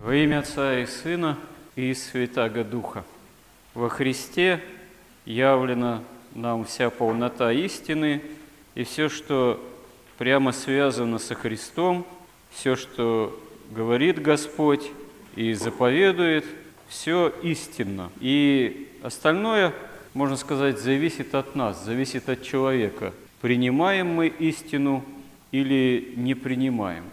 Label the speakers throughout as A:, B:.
A: Во имя Отца и Сына и Святаго Духа. Во Христе явлена нам вся полнота истины, и все, что прямо связано со Христом, все, что говорит Господь и заповедует, все истинно. И остальное, можно сказать, зависит от нас, зависит от человека. Принимаем мы истину или не принимаем.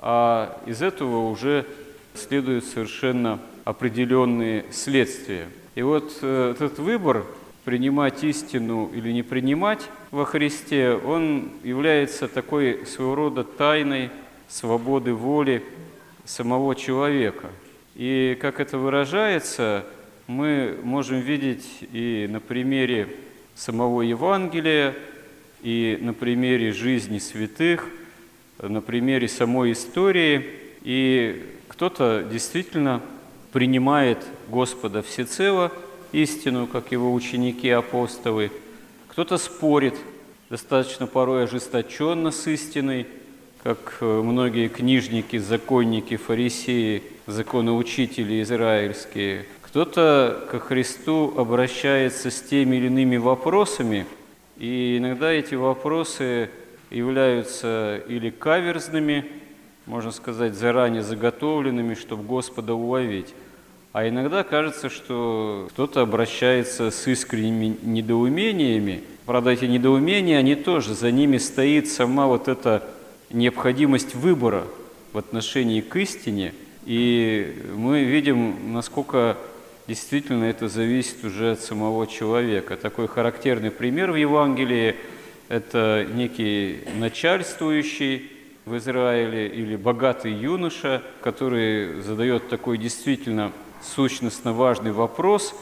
A: А из этого уже следуют совершенно определенные следствия. И вот э, этот выбор принимать истину или не принимать во Христе, он является такой своего рода тайной свободы воли самого человека. И как это выражается, мы можем видеть и на примере самого Евангелия, и на примере жизни святых, на примере самой истории. И кто-то действительно принимает Господа всецело, истину, как его ученики-апостолы. Кто-то спорит, достаточно порой ожесточенно с истиной, как э, многие книжники, законники, фарисеи, законоучители израильские. Кто-то ко Христу обращается с теми или иными вопросами, и иногда эти вопросы являются или каверзными, можно сказать, заранее заготовленными, чтобы Господа уловить. А иногда кажется, что кто-то обращается с искренними недоумениями. Правда, эти недоумения, они тоже, за ними стоит сама вот эта необходимость выбора в отношении к истине. И мы видим, насколько действительно это зависит уже от самого человека. Такой характерный пример в Евангелии – это некий начальствующий в Израиле или богатый юноша, который задает такой действительно сущностно важный вопрос,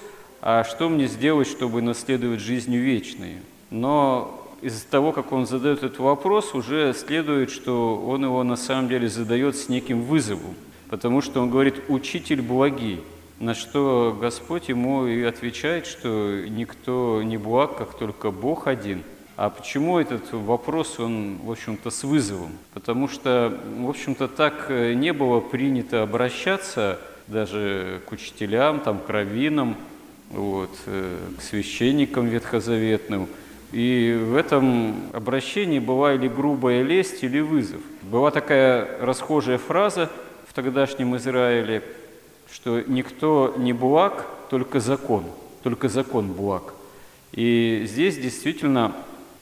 A: а что мне сделать, чтобы наследовать жизнью вечной? Но из того, как он задает этот вопрос, уже следует, что он его на самом деле задает с неким вызовом, потому что он говорит «учитель благий», на что Господь ему и отвечает, что никто не благ, как только Бог один. А почему этот вопрос, он, в общем-то, с вызовом? Потому что, в общем-то, так не было принято обращаться даже к учителям, там, к раввинам, вот, э, к священникам ветхозаветным. И в этом обращении была или грубая лесть, или вызов. Была такая расхожая фраза в тогдашнем Израиле, что никто не благ, только закон, только закон благ. И здесь действительно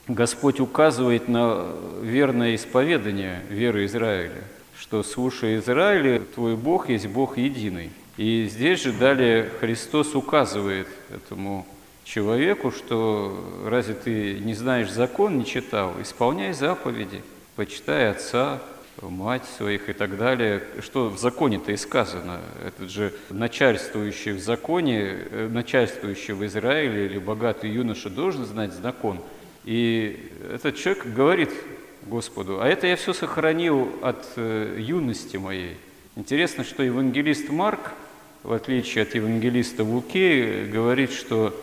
A: Господь указывает на верное исповедание веры Израиля – что слушай Израиле, твой Бог есть Бог единый. И здесь же далее Христос указывает этому человеку, что разве ты не знаешь закон, не читал, исполняй заповеди, почитай отца, мать своих и так далее. Что в законе-то и сказано? Этот же начальствующий в законе, э, начальствующий в Израиле или богатый юноша должен знать закон. И этот человек говорит Господу. А это я все сохранил от э, юности моей. Интересно, что евангелист Марк, в отличие от евангелиста Луки, говорит, что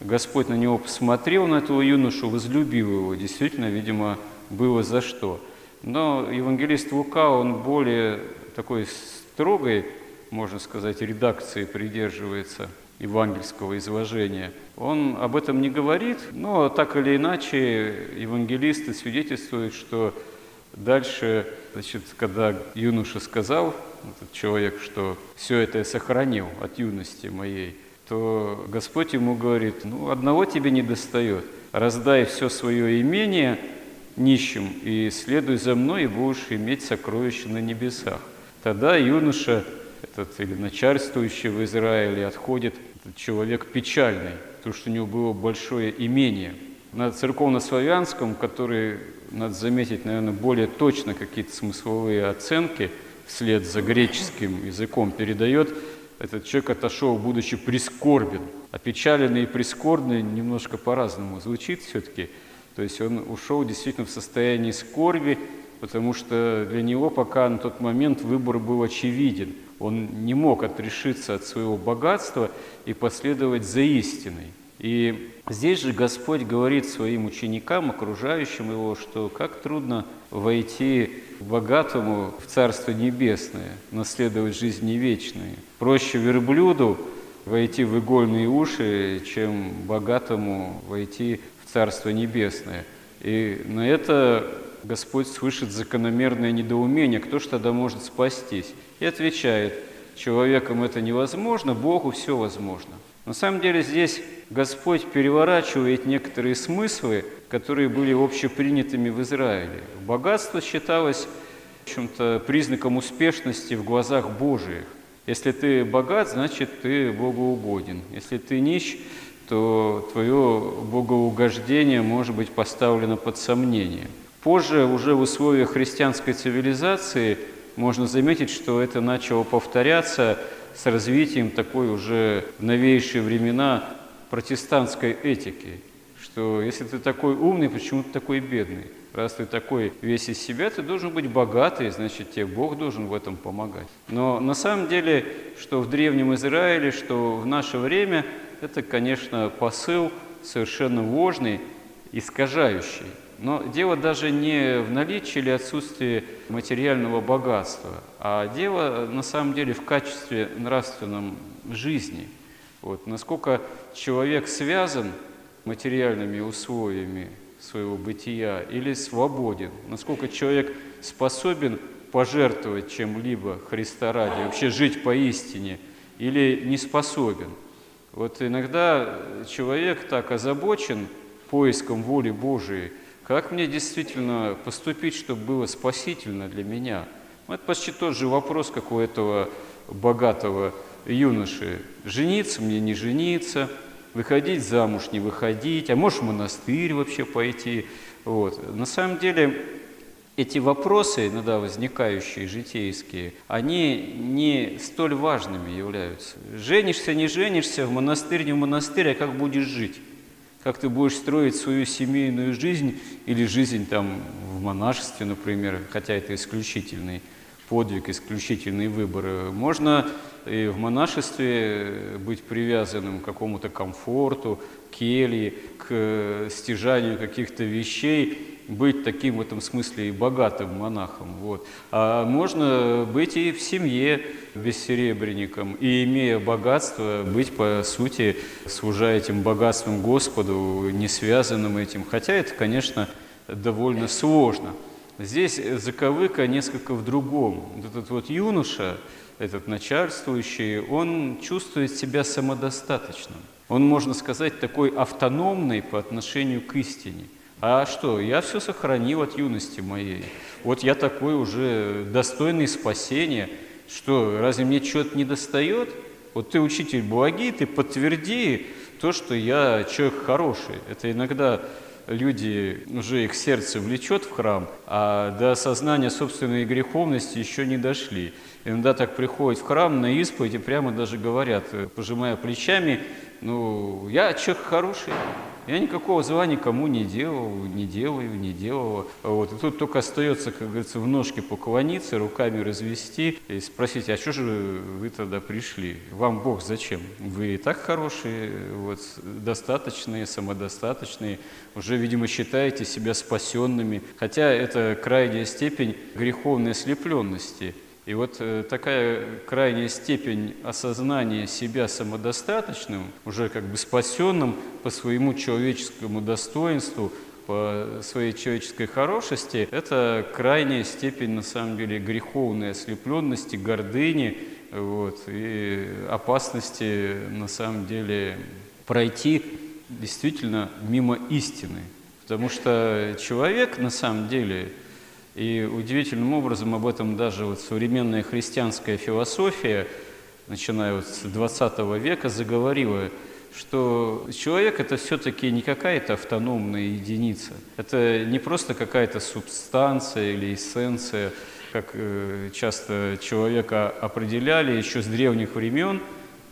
A: Господь на него посмотрел, на этого юношу, возлюбил его. Действительно, видимо, было за что. Но евангелист Лука, он более такой строгой, можно сказать, редакции придерживается – евангельского изложения. Он об этом не говорит, но так или иначе евангелисты свидетельствуют, что дальше, значит, когда юноша сказал, этот человек, что все это я сохранил от юности моей, то Господь ему говорит, ну, одного тебе не достает, раздай все свое имение нищим и следуй за мной, и будешь иметь сокровища на небесах. Тогда юноша, этот или начальствующий в Израиле, отходит этот человек печальный, потому что у него было большое имение. На церковно-славянском, который, надо заметить, наверное, более точно какие-то смысловые оценки вслед за греческим языком передает, этот человек отошел, будучи прискорбен. Опечаленный и прискорбный немножко по-разному звучит все-таки. То есть он ушел действительно в состоянии скорби, потому что для него пока на тот момент выбор был очевиден – он не мог отрешиться от своего богатства и последовать за истиной. И здесь же Господь говорит своим ученикам, окружающим его, что как трудно войти богатому в Царство Небесное, наследовать жизнь не вечную. Проще верблюду войти в игольные уши, чем богатому войти в Царство Небесное. И на это Господь слышит закономерное недоумение, кто ж тогда может спастись? И отвечает, человеком это невозможно, Богу все возможно. На самом деле здесь Господь переворачивает некоторые смыслы, которые были общепринятыми в Израиле. Богатство считалось в общем-то, признаком успешности в глазах Божиих. Если ты богат, значит, ты богоугоден. Если ты нищ, то твое богоугождение может быть поставлено под сомнение. Позже, уже в условиях христианской цивилизации, можно заметить, что это начало повторяться с развитием такой уже в новейшие времена протестантской этики, что если ты такой умный, почему ты такой бедный? Раз ты такой весь из себя, ты должен быть богатый, значит, тебе Бог должен в этом помогать. Но на самом деле, что в Древнем Израиле, что в наше время, это, конечно, посыл совершенно ложный, искажающий. Но дело даже не в наличии или отсутствии материального богатства, а дело на самом деле в качестве нравственном жизни. Вот, насколько человек связан материальными условиями своего бытия или свободен, насколько человек способен пожертвовать чем-либо Христа ради, вообще жить поистине, или не способен. Вот иногда человек так озабочен поиском воли Божией, как мне действительно поступить, чтобы было спасительно для меня? Это почти тот же вопрос, как у этого богатого юноши. Жениться мне, не жениться, выходить замуж, не выходить, а может в монастырь вообще пойти. Вот. На самом деле эти вопросы, иногда возникающие, житейские, они не столь важными являются. Женишься, не женишься, в монастырь, не в монастырь, а как будешь жить? Как ты будешь строить свою семейную жизнь или жизнь там в монашестве, например, хотя это исключительный подвиг, исключительный выбор. Можно и в монашестве быть привязанным к какому-то комфорту, келье, к стяжанию каких-то вещей, быть таким в этом смысле и богатым монахом. Вот. А можно быть и в семье бессеребренником, и имея богатство, быть по сути, служа этим богатством Господу, не связанным этим. Хотя это, конечно, довольно сложно. Здесь заковыка несколько в другом. Этот вот юноша, этот начальствующий, он чувствует себя самодостаточным. Он, можно сказать, такой автономный по отношению к истине – а что, я все сохранил от юности моей. Вот я такой уже достойный спасения. Что, разве мне чего-то не достает? Вот ты учитель благий, ты подтверди то, что я человек хороший. Это иногда люди, уже их сердце влечет в храм, а до осознания собственной греховности еще не дошли. Иногда так приходят в храм на исповедь и прямо даже говорят, пожимая плечами, ну, я человек хороший, я никакого зла никому не делал, не делаю, не делала. Вот. И тут только остается, как говорится, в ножке поклониться, руками развести и спросить, а что же вы тогда пришли? Вам Бог зачем? Вы и так хорошие, вот, достаточные, самодостаточные, уже, видимо, считаете себя спасенными. Хотя это крайняя степень греховной ослепленности – и вот э, такая крайняя степень осознания себя самодостаточным, уже как бы спасенным по своему человеческому достоинству, по своей человеческой хорошести, это крайняя степень, на самом деле, греховной ослепленности, гордыни вот, и опасности, на самом деле, пройти действительно мимо истины. Потому что человек, на самом деле, и удивительным образом об этом даже вот современная христианская философия, начиная вот с 20 века, заговорила, что человек это все-таки не какая-то автономная единица. Это не просто какая-то субстанция или эссенция, как э, часто человека определяли еще с древних времен,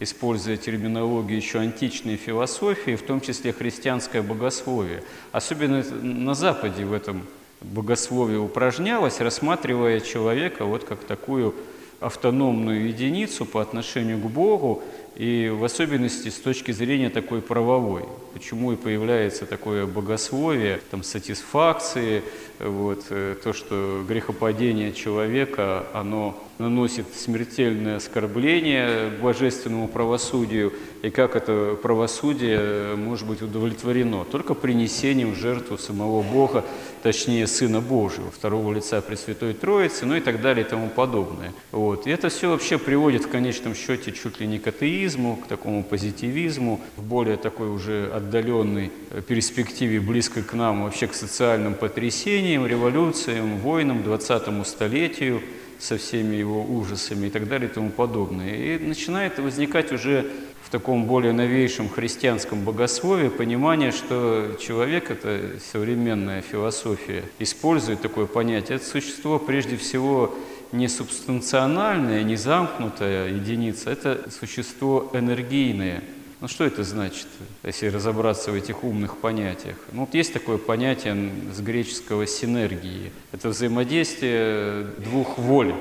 A: используя терминологию еще античной философии, в том числе христианское богословие. Особенно на Западе в этом богословие упражнялось, рассматривая человека вот как такую автономную единицу по отношению к Богу, и в особенности с точки зрения такой правовой. Почему и появляется такое богословие, там, сатисфакции, вот, э, то, что грехопадение человека, оно наносит смертельное оскорбление божественному правосудию, и как это правосудие может быть удовлетворено? Только принесением в жертву самого Бога, точнее Сына Божьего, второго лица Пресвятой Троицы, ну и так далее и тому подобное. Вот. И это все вообще приводит в конечном счете чуть ли не к атеизму, к такому позитивизму, в более такой уже отдаленной перспективе, близкой к нам, вообще к социальным потрясениям, революциям, войнам, 20 столетию, со всеми его ужасами и так далее и тому подобное. И начинает возникать уже в таком более новейшем христианском богословии понимание, что человек, это современная философия, использует такое понятие. Это существо прежде всего не субстанциональная, не замкнутая единица, это существо энергийное. Ну что это значит, если разобраться в этих умных понятиях? Ну вот есть такое понятие с греческого синергии. Это взаимодействие двух воль,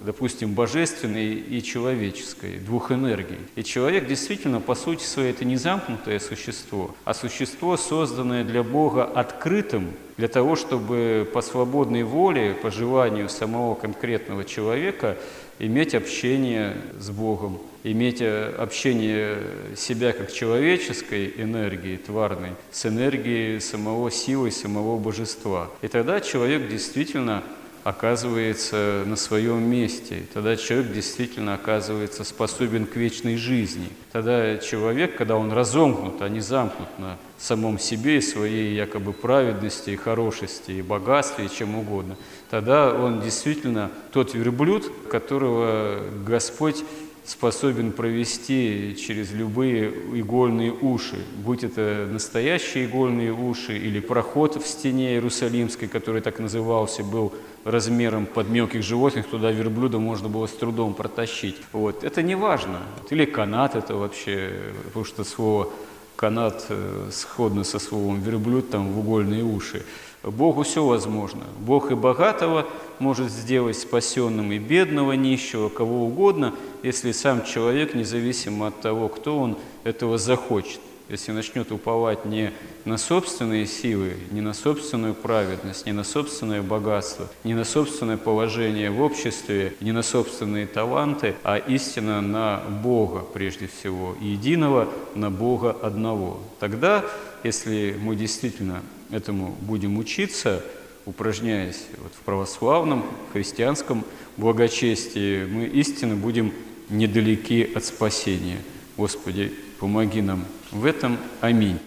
A: допустим, божественной и человеческой, двух энергий. И человек действительно, по сути своей, это не замкнутое существо, а существо, созданное для Бога открытым, для того, чтобы по свободной воле, по желанию самого конкретного человека иметь общение с Богом, иметь э, общение себя как человеческой энергии, тварной, с энергией самого силы, самого божества. И тогда человек действительно оказывается на своем месте. Тогда человек действительно оказывается способен к вечной жизни. Тогда человек, когда он разомкнут, а не замкнут на самом себе и своей якобы праведности, и хорошести, и богатстве, и чем угодно, тогда он действительно тот верблюд, которого Господь способен провести через любые игольные уши, будь это настоящие игольные уши или проход в стене Иерусалимской, который так назывался, был размером под мелких животных, туда верблюда можно было с трудом протащить. Вот. Это не важно. Или канат это вообще, потому что слово канат э, сходно со словом верблюд там в угольные уши. Богу все возможно. Бог и богатого может сделать спасенным, и бедного, нищего, кого угодно, если сам человек, независимо от того, кто он, этого захочет. Если начнет уповать не на собственные силы, не на собственную праведность, не на собственное богатство, не на собственное положение в обществе, не на собственные таланты, а истинно на Бога прежде всего, единого на Бога одного. Тогда, если мы действительно этому будем учиться, упражняясь вот в православном, христианском благочестии, мы истинно будем недалеки от спасения. Господи, помоги нам в этом. Аминь.